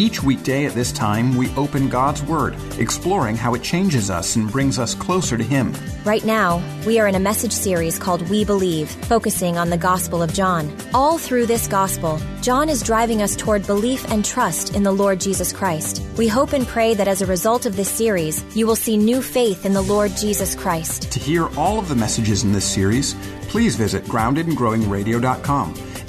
Each weekday at this time, we open God's Word, exploring how it changes us and brings us closer to Him. Right now, we are in a message series called We Believe, focusing on the Gospel of John. All through this Gospel, John is driving us toward belief and trust in the Lord Jesus Christ. We hope and pray that as a result of this series, you will see new faith in the Lord Jesus Christ. To hear all of the messages in this series, please visit groundedandgrowingradio.com.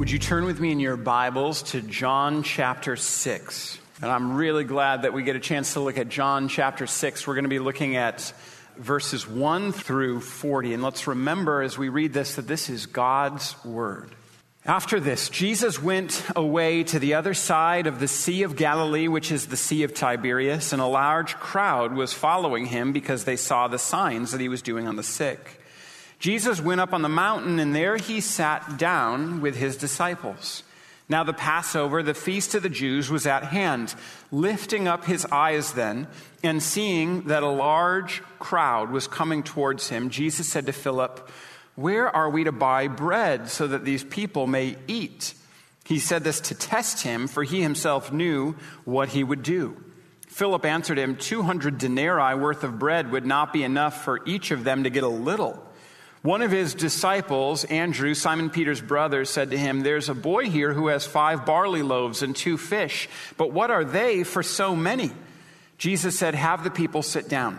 Would you turn with me in your Bibles to John chapter 6? And I'm really glad that we get a chance to look at John chapter 6. We're going to be looking at verses 1 through 40. And let's remember as we read this that this is God's Word. After this, Jesus went away to the other side of the Sea of Galilee, which is the Sea of Tiberias, and a large crowd was following him because they saw the signs that he was doing on the sick. Jesus went up on the mountain, and there he sat down with his disciples. Now, the Passover, the feast of the Jews, was at hand. Lifting up his eyes then, and seeing that a large crowd was coming towards him, Jesus said to Philip, Where are we to buy bread so that these people may eat? He said this to test him, for he himself knew what he would do. Philip answered him, 200 denarii worth of bread would not be enough for each of them to get a little. One of his disciples, Andrew, Simon Peter's brother, said to him, There's a boy here who has five barley loaves and two fish, but what are they for so many? Jesus said, Have the people sit down.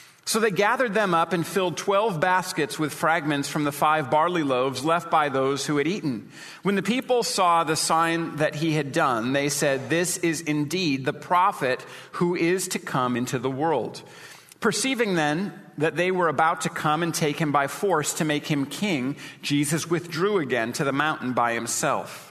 So they gathered them up and filled 12 baskets with fragments from the five barley loaves left by those who had eaten. When the people saw the sign that he had done, they said, This is indeed the prophet who is to come into the world. Perceiving then that they were about to come and take him by force to make him king, Jesus withdrew again to the mountain by himself.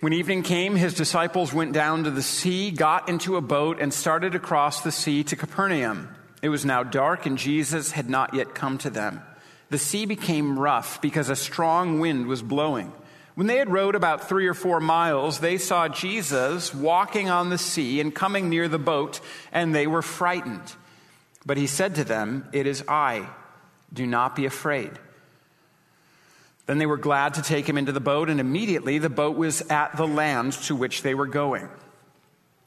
When evening came, his disciples went down to the sea, got into a boat, and started across the sea to Capernaum. It was now dark, and Jesus had not yet come to them. The sea became rough because a strong wind was blowing. When they had rowed about three or four miles, they saw Jesus walking on the sea and coming near the boat, and they were frightened. But he said to them, It is I. Do not be afraid. Then they were glad to take him into the boat, and immediately the boat was at the land to which they were going.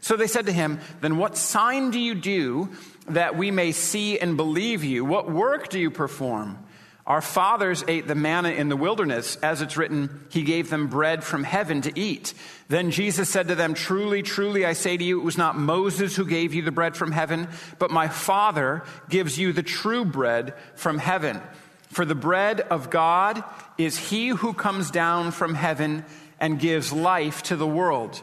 So they said to him, Then what sign do you do that we may see and believe you? What work do you perform? Our fathers ate the manna in the wilderness. As it's written, He gave them bread from heaven to eat. Then Jesus said to them, Truly, truly, I say to you, it was not Moses who gave you the bread from heaven, but my Father gives you the true bread from heaven. For the bread of God is he who comes down from heaven and gives life to the world.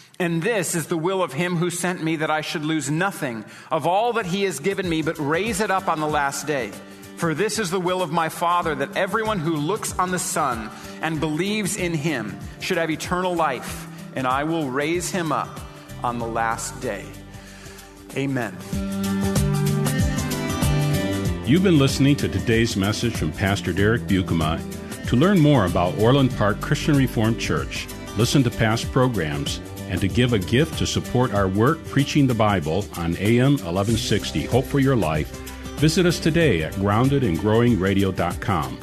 And this is the will of him who sent me, that I should lose nothing of all that he has given me, but raise it up on the last day. For this is the will of my Father, that everyone who looks on the Son and believes in him should have eternal life, and I will raise him up on the last day. Amen. You've been listening to today's message from Pastor Derek Buikema. To learn more about Orland Park Christian Reformed Church, listen to past programs, and to give a gift to support our work preaching the Bible on AM 1160 Hope for Your Life, visit us today at groundedandgrowingradio.com.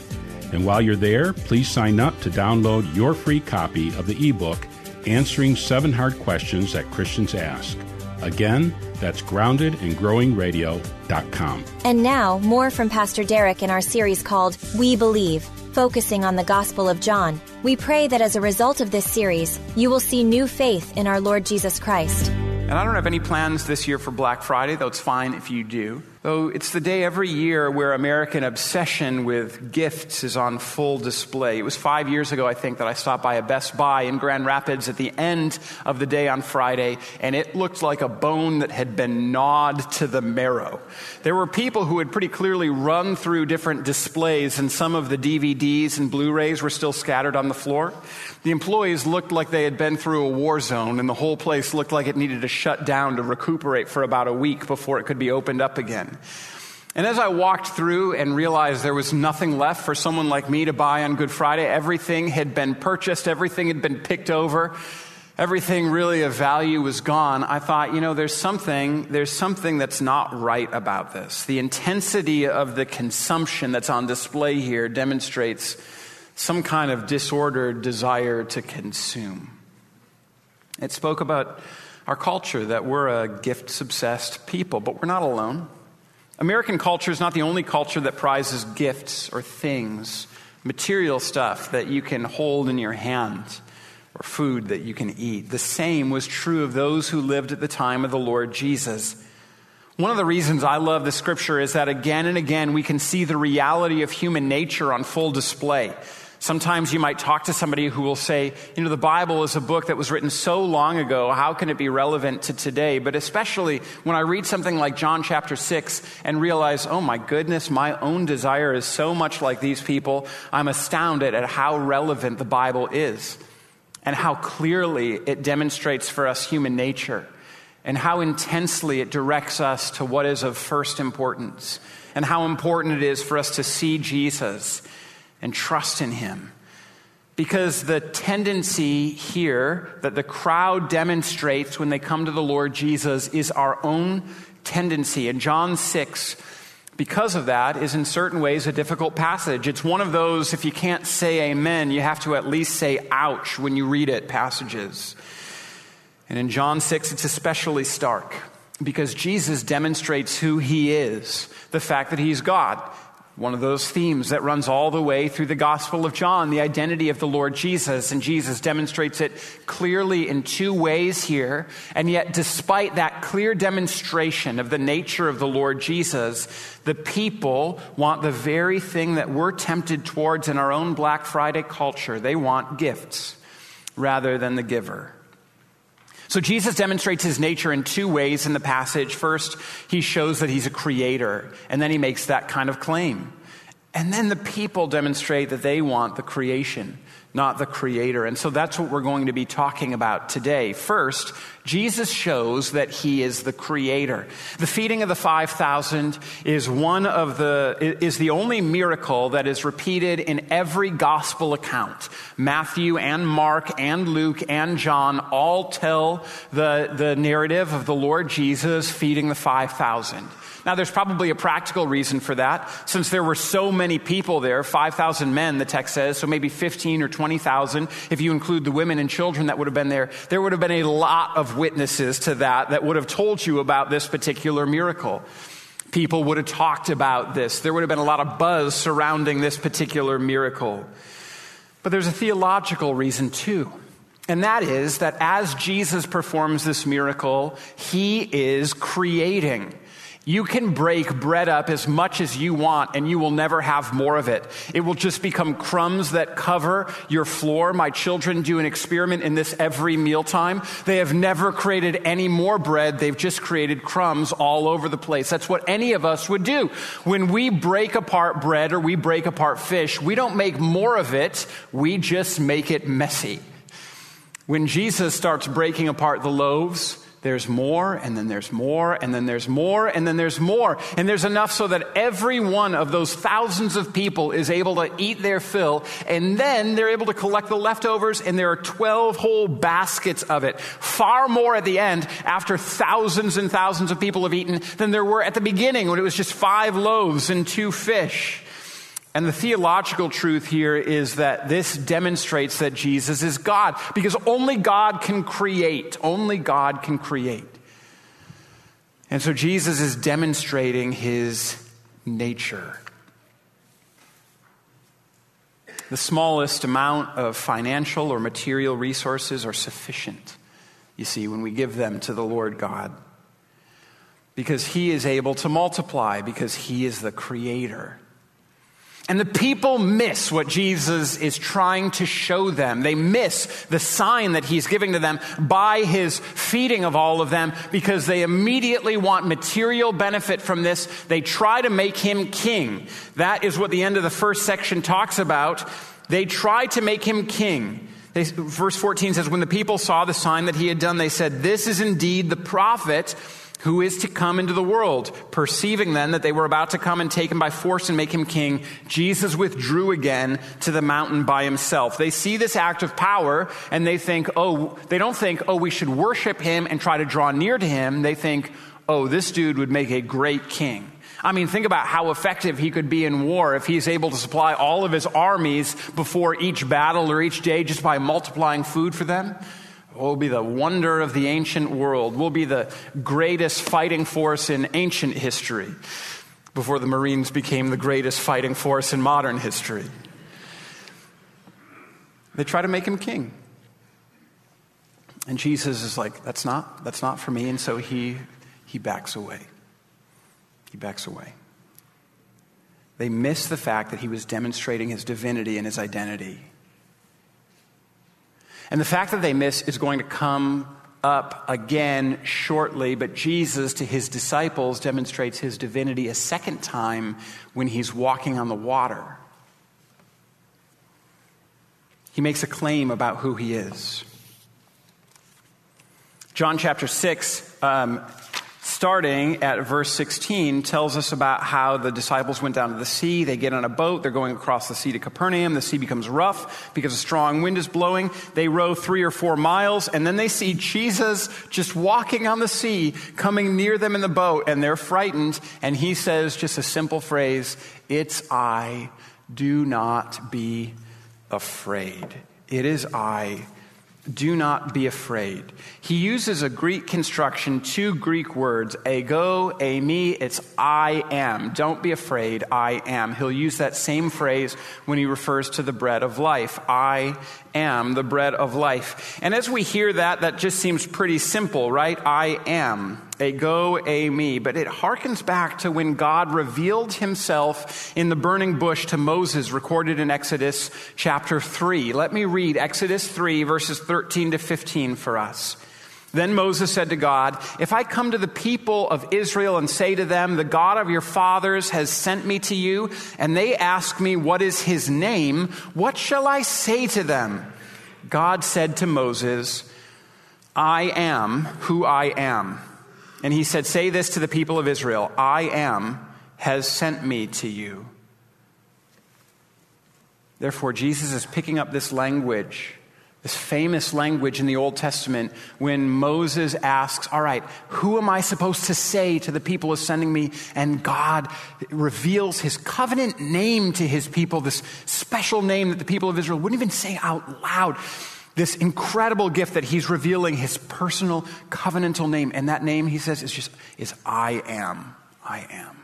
And while you're there, please sign up to download your free copy of the ebook Answering Seven Hard Questions That Christians Ask. Again, that's groundedandgrowingradio.com. And now, more from Pastor Derek in our series called We Believe, focusing on the Gospel of John. We pray that as a result of this series, you will see new faith in our Lord Jesus Christ. And I don't have any plans this year for Black Friday, though it's fine if you do. Though it's the day every year where American obsession with gifts is on full display. It was five years ago, I think, that I stopped by a Best Buy in Grand Rapids at the end of the day on Friday, and it looked like a bone that had been gnawed to the marrow. There were people who had pretty clearly run through different displays, and some of the DVDs and Blu rays were still scattered on the floor. The employees looked like they had been through a war zone, and the whole place looked like it needed to shut down to recuperate for about a week before it could be opened up again. And as I walked through and realized there was nothing left for someone like me to buy on Good Friday, everything had been purchased, everything had been picked over, everything really of value was gone, I thought, you know, there's something, there's something that's not right about this. The intensity of the consumption that's on display here demonstrates some kind of disordered desire to consume. It spoke about our culture, that we're a gifts obsessed people, but we're not alone. American culture is not the only culture that prizes gifts or things, material stuff that you can hold in your hand or food that you can eat. The same was true of those who lived at the time of the Lord Jesus. One of the reasons I love the scripture is that again and again we can see the reality of human nature on full display. Sometimes you might talk to somebody who will say, you know, the Bible is a book that was written so long ago. How can it be relevant to today? But especially when I read something like John chapter 6 and realize, oh my goodness, my own desire is so much like these people, I'm astounded at how relevant the Bible is and how clearly it demonstrates for us human nature and how intensely it directs us to what is of first importance and how important it is for us to see Jesus and trust in Him. Because the tendency here that the crowd demonstrates when they come to the Lord Jesus is our own tendency. And John 6, because of that, is in certain ways a difficult passage. It's one of those, if you can't say amen, you have to at least say ouch when you read it passages. And in John 6, it's especially stark because Jesus demonstrates who he is the fact that he's God one of those themes that runs all the way through the Gospel of John, the identity of the Lord Jesus. And Jesus demonstrates it clearly in two ways here. And yet, despite that clear demonstration of the nature of the Lord Jesus, the people want the very thing that we're tempted towards in our own Black Friday culture. They want gifts rather than the giver. So Jesus demonstrates his nature in two ways in the passage. First, he shows that he's a creator, and then he makes that kind of claim. And then the people demonstrate that they want the creation not the creator. And so that's what we're going to be talking about today. First, Jesus shows that he is the creator. The feeding of the 5,000 is one of the, is the only miracle that is repeated in every gospel account. Matthew and Mark and Luke and John all tell the, the narrative of the Lord Jesus feeding the 5,000. Now, there's probably a practical reason for that. Since there were so many people there, 5,000 men, the text says, so maybe 15 or 20,000, if you include the women and children that would have been there, there would have been a lot of witnesses to that that would have told you about this particular miracle. People would have talked about this. There would have been a lot of buzz surrounding this particular miracle. But there's a theological reason too. And that is that as Jesus performs this miracle, he is creating. You can break bread up as much as you want and you will never have more of it. It will just become crumbs that cover your floor. My children do an experiment in this every mealtime. They have never created any more bread. They've just created crumbs all over the place. That's what any of us would do. When we break apart bread or we break apart fish, we don't make more of it. We just make it messy. When Jesus starts breaking apart the loaves, there's more, and then there's more, and then there's more, and then there's more. And there's enough so that every one of those thousands of people is able to eat their fill, and then they're able to collect the leftovers, and there are 12 whole baskets of it. Far more at the end, after thousands and thousands of people have eaten, than there were at the beginning when it was just five loaves and two fish. And the theological truth here is that this demonstrates that Jesus is God because only God can create. Only God can create. And so Jesus is demonstrating his nature. The smallest amount of financial or material resources are sufficient, you see, when we give them to the Lord God. Because he is able to multiply, because he is the creator. And the people miss what Jesus is trying to show them. They miss the sign that he's giving to them by his feeding of all of them because they immediately want material benefit from this. They try to make him king. That is what the end of the first section talks about. They try to make him king. They, verse 14 says, When the people saw the sign that he had done, they said, This is indeed the prophet who is to come into the world. Perceiving then that they were about to come and take him by force and make him king, Jesus withdrew again to the mountain by himself. They see this act of power and they think, oh, they don't think, oh, we should worship him and try to draw near to him. They think, oh, this dude would make a great king. I mean, think about how effective he could be in war if he's able to supply all of his armies before each battle or each day just by multiplying food for them. We'll be the wonder of the ancient world. We'll be the greatest fighting force in ancient history before the Marines became the greatest fighting force in modern history. They try to make him king. And Jesus is like, that's not, that's not for me. And so he, he backs away. He backs away. They miss the fact that he was demonstrating his divinity and his identity. And the fact that they miss is going to come up again shortly, but Jesus to his disciples demonstrates his divinity a second time when he's walking on the water. He makes a claim about who he is. John chapter 6 um, starting at verse 16, tells us about how the disciples went down to the sea. They get on a boat. They're going across the sea to Capernaum. The sea becomes rough because a strong wind is blowing. They row three or four miles, and then they see Jesus just walking on the sea, coming near them in the boat, and they're frightened. And he says just a simple phrase It's I. Do not be afraid. It is I do not be afraid. He uses a Greek construction, two Greek words, ego, eimi, it's I am. Don't be afraid, I am. He'll use that same phrase when he refers to the bread of life. I am the bread of life. And as we hear that, that just seems pretty simple, right? I am. Ego, eimi, But it harkens back to when God revealed himself in the burning bush to Moses, recorded in Exodus chapter 3. Let me read Exodus 3, verses 13 to 15 for us. Then Moses said to God, If I come to the people of Israel and say to them, The God of your fathers has sent me to you, and they ask me, What is his name? What shall I say to them? God said to Moses, I am who I am. And he said, Say this to the people of Israel I am has sent me to you. Therefore, Jesus is picking up this language this famous language in the Old Testament when Moses asks, All right, who am I supposed to say to the people of sending me? And God reveals his covenant name to his people, this special name that the people of Israel wouldn't even say out loud. This incredible gift that he's revealing his personal covenantal name. And that name, he says, is just, is I am. I am.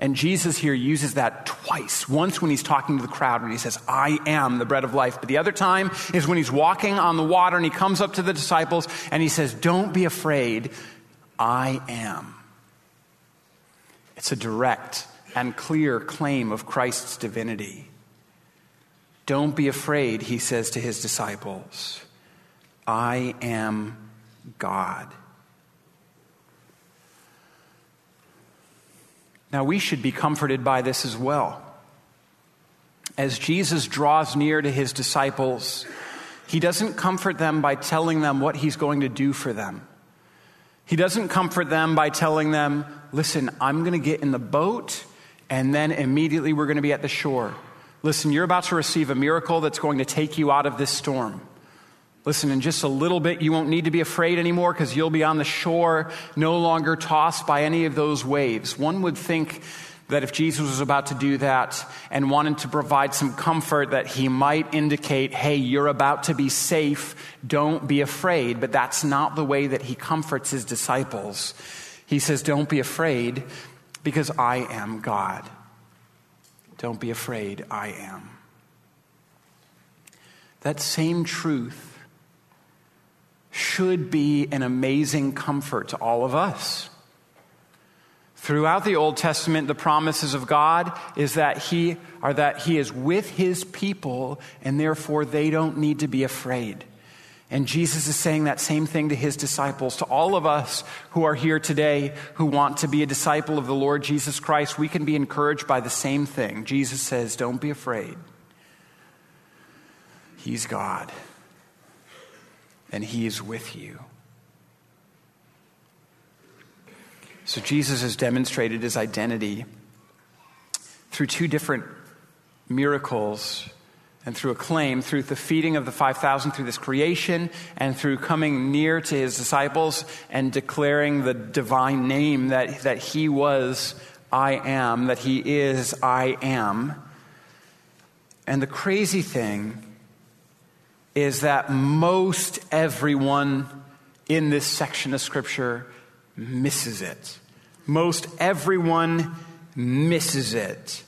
And Jesus here uses that twice. Once when he's talking to the crowd when he says, I am the bread of life. But the other time is when he's walking on the water and he comes up to the disciples and he says, Don't be afraid. I am. It's a direct and clear claim of Christ's divinity. Don't be afraid, he says to his disciples. I am God. Now, we should be comforted by this as well. As Jesus draws near to his disciples, he doesn't comfort them by telling them what he's going to do for them. He doesn't comfort them by telling them, listen, I'm going to get in the boat and then immediately we're going to be at the shore. Listen, you're about to receive a miracle that's going to take you out of this storm. Listen, in just a little bit, you won't need to be afraid anymore because you'll be on the shore, no longer tossed by any of those waves. One would think that if Jesus was about to do that and wanted to provide some comfort, that he might indicate, hey, you're about to be safe, don't be afraid. But that's not the way that he comforts his disciples. He says, don't be afraid because I am God. Don't be afraid, I am. That same truth should be an amazing comfort to all of us. Throughout the Old Testament, the promises of God is that he are that he is with his people and therefore they don't need to be afraid. And Jesus is saying that same thing to his disciples, to all of us who are here today who want to be a disciple of the Lord Jesus Christ. We can be encouraged by the same thing. Jesus says, Don't be afraid. He's God and He is with you. So Jesus has demonstrated his identity through two different miracles and through a claim, through the feeding of the 5,000, through this creation, and through coming near to his disciples and declaring the divine name that, that he was I am, that he is I am. And the crazy thing is that most everyone in this section of Scripture misses it. Most everyone misses it.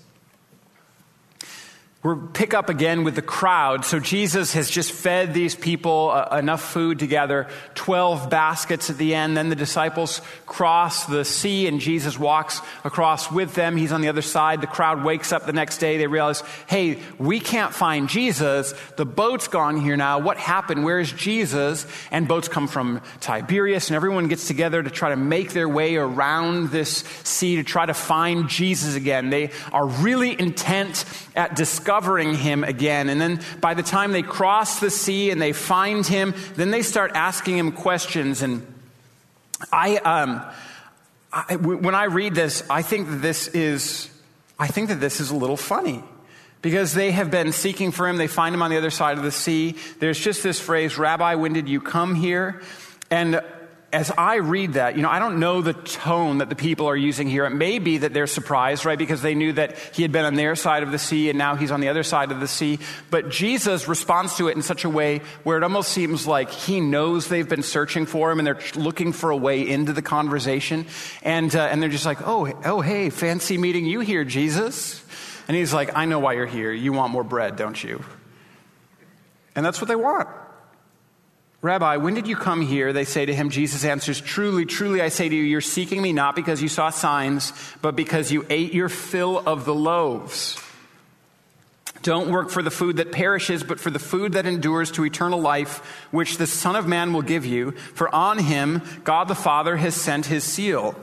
We'll pick up again with the crowd. So Jesus has just fed these people uh, enough food together, 12 baskets at the end. Then the disciples cross the sea and Jesus walks across with them. He's on the other side. The crowd wakes up the next day. They realize, hey, we can't find Jesus. The boat's gone here now. What happened? Where's Jesus? And boats come from Tiberias and everyone gets together to try to make their way around this sea to try to find Jesus again. They are really intent at discovering him again. And then by the time they cross the sea and they find him, then they start asking him questions. And I, um, I, when I read this, I think that this is, I think that this is a little funny because they have been seeking for him. They find him on the other side of the sea. There's just this phrase, Rabbi, when did you come here? And as I read that, you know, I don't know the tone that the people are using here. It may be that they're surprised, right? Because they knew that he had been on their side of the sea and now he's on the other side of the sea. But Jesus responds to it in such a way where it almost seems like he knows they've been searching for him and they're looking for a way into the conversation. And, uh, and they're just like, oh, oh, hey, fancy meeting you here, Jesus. And he's like, I know why you're here. You want more bread, don't you? And that's what they want. Rabbi, when did you come here? They say to him. Jesus answers, Truly, truly, I say to you, you're seeking me not because you saw signs, but because you ate your fill of the loaves. Don't work for the food that perishes, but for the food that endures to eternal life, which the Son of Man will give you. For on him God the Father has sent his seal.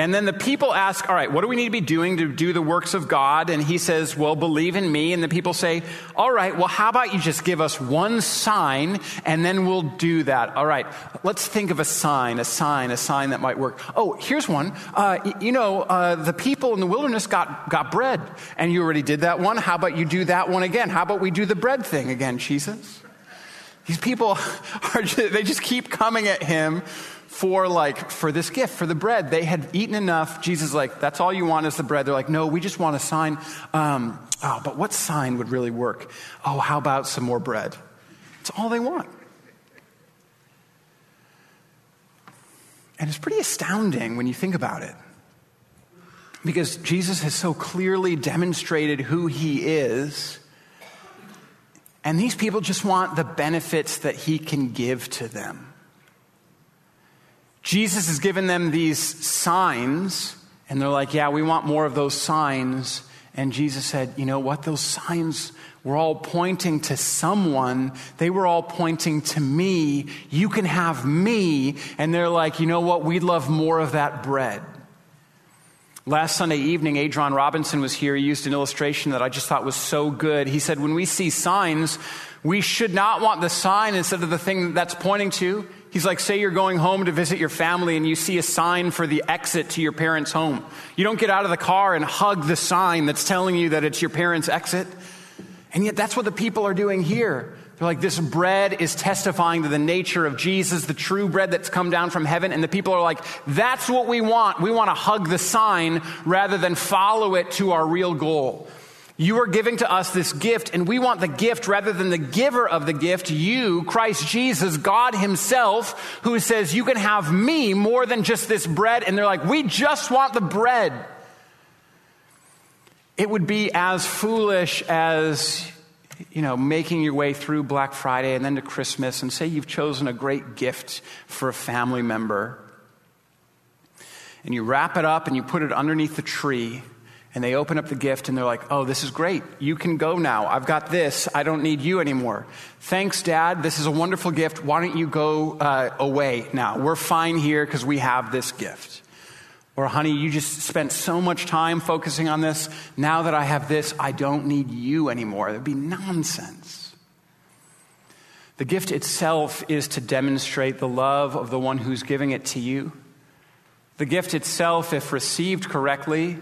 And then the people ask, All right, what do we need to be doing to do the works of God? And he says, Well, believe in me. And the people say, All right, well, how about you just give us one sign and then we'll do that? All right, let's think of a sign, a sign, a sign that might work. Oh, here's one. Uh, you know, uh, the people in the wilderness got, got bread, and you already did that one. How about you do that one again? How about we do the bread thing again, Jesus? These people are they just keep coming at him for like for this gift for the bread. They had eaten enough. Jesus like that's all you want is the bread. They're like no we just want a sign. Um, oh but what sign would really work? Oh how about some more bread? It's all they want. And it's pretty astounding when you think about it. Because jesus has so clearly demonstrated who he is and these people just want the benefits that he can give to them Jesus has given them these signs, and they're like, Yeah, we want more of those signs. And Jesus said, You know what? Those signs were all pointing to someone. They were all pointing to me. You can have me. And they're like, You know what? We'd love more of that bread. Last Sunday evening, Adron Robinson was here. He used an illustration that I just thought was so good. He said, When we see signs, we should not want the sign instead of the thing that's pointing to. He's like, say you're going home to visit your family and you see a sign for the exit to your parents' home. You don't get out of the car and hug the sign that's telling you that it's your parents' exit. And yet, that's what the people are doing here. They're like, this bread is testifying to the nature of Jesus, the true bread that's come down from heaven. And the people are like, that's what we want. We want to hug the sign rather than follow it to our real goal. You are giving to us this gift, and we want the gift rather than the giver of the gift, you, Christ Jesus, God Himself, who says, You can have me more than just this bread. And they're like, We just want the bread. It would be as foolish as, you know, making your way through Black Friday and then to Christmas and say you've chosen a great gift for a family member. And you wrap it up and you put it underneath the tree and they open up the gift and they're like, oh, this is great. You can go now. I've got this. I don't need you anymore. Thanks, Dad. This is a wonderful gift. Why don't you go uh, away now? We're fine here because we have this gift. Or, honey, you just spent so much time focusing on this. Now that I have this, I don't need you anymore. That'd be nonsense. The gift itself is to demonstrate the love of the one who's giving it to you. The gift itself, if received correctly,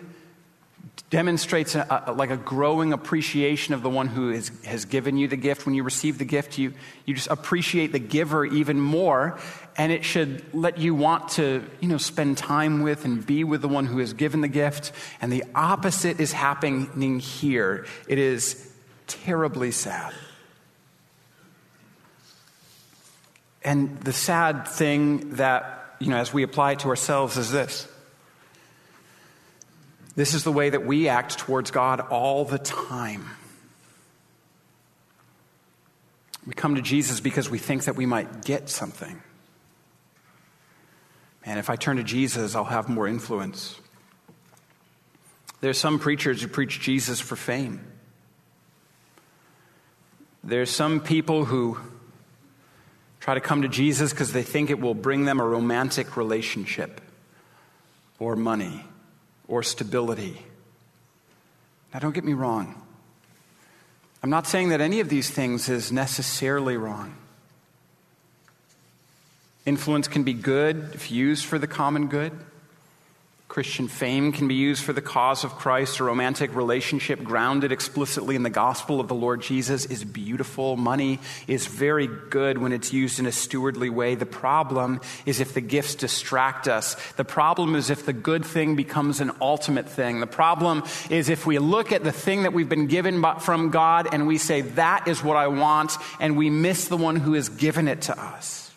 demonstrates a, a, like a growing appreciation of the one who is, has given you the gift. When you receive the gift, you, you just appreciate the giver even more, and it should let you want to you know, spend time with and be with the one who has given the gift. And the opposite is happening here. It is terribly sad. And the sad thing that, you know, as we apply it to ourselves is this this is the way that we act towards God all the time. We come to Jesus because we think that we might get something. And if I turn to Jesus, I'll have more influence. There's some preachers who preach Jesus for fame. There's some people who try to come to Jesus because they think it will bring them a romantic relationship or money or stability. Now, don't get me wrong. I'm not saying that any of these things is necessarily wrong. Influence can be good if used for the common good. Christian fame can be used for the cause of Christ. A romantic relationship grounded explicitly in the gospel of the Lord Jesus is beautiful. Money is very good when it's used in a stewardly way. The problem is if the gifts distract us. The problem is if the good thing becomes an ultimate thing. The problem is if we look at the thing that we've been given from God and we say, that is what I want, and we miss the one who has given it to us.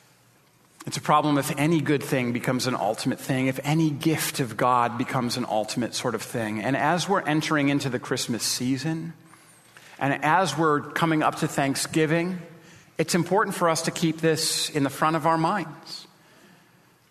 It's a problem if any good thing becomes an ultimate thing, if any gift of God becomes an ultimate sort of thing. And as we're entering into the Christmas season, and as we're coming up to Thanksgiving, it's important for us to keep this in the front of our minds.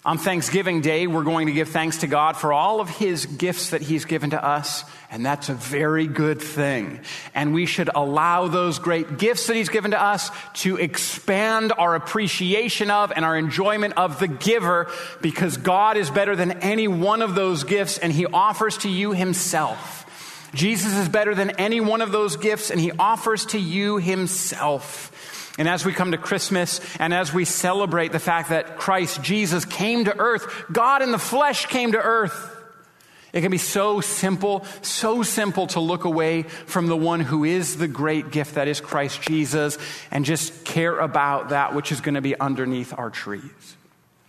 On Thanksgiving Day, we're going to give thanks to God for all of His gifts that He's given to us, and that's a very good thing. And we should allow those great gifts that He's given to us to expand our appreciation of and our enjoyment of the giver, because God is better than any one of those gifts, and He offers to you Himself. Jesus is better than any one of those gifts, and He offers to you Himself. And as we come to Christmas and as we celebrate the fact that Christ Jesus came to earth, God in the flesh came to earth, it can be so simple, so simple to look away from the one who is the great gift that is Christ Jesus and just care about that which is going to be underneath our trees.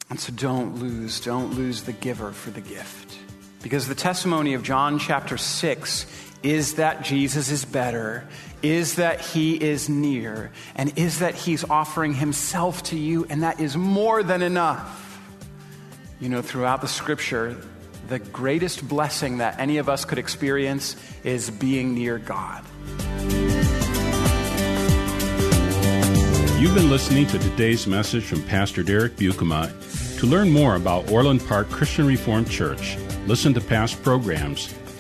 And so don't lose, don't lose the giver for the gift. Because the testimony of John chapter 6 is that Jesus is better is that he is near and is that he's offering himself to you, and that is more than enough. You know, throughout the scripture, the greatest blessing that any of us could experience is being near God. You've been listening to today's message from Pastor Derek Buikema. To learn more about Orland Park Christian Reformed Church, listen to past programs,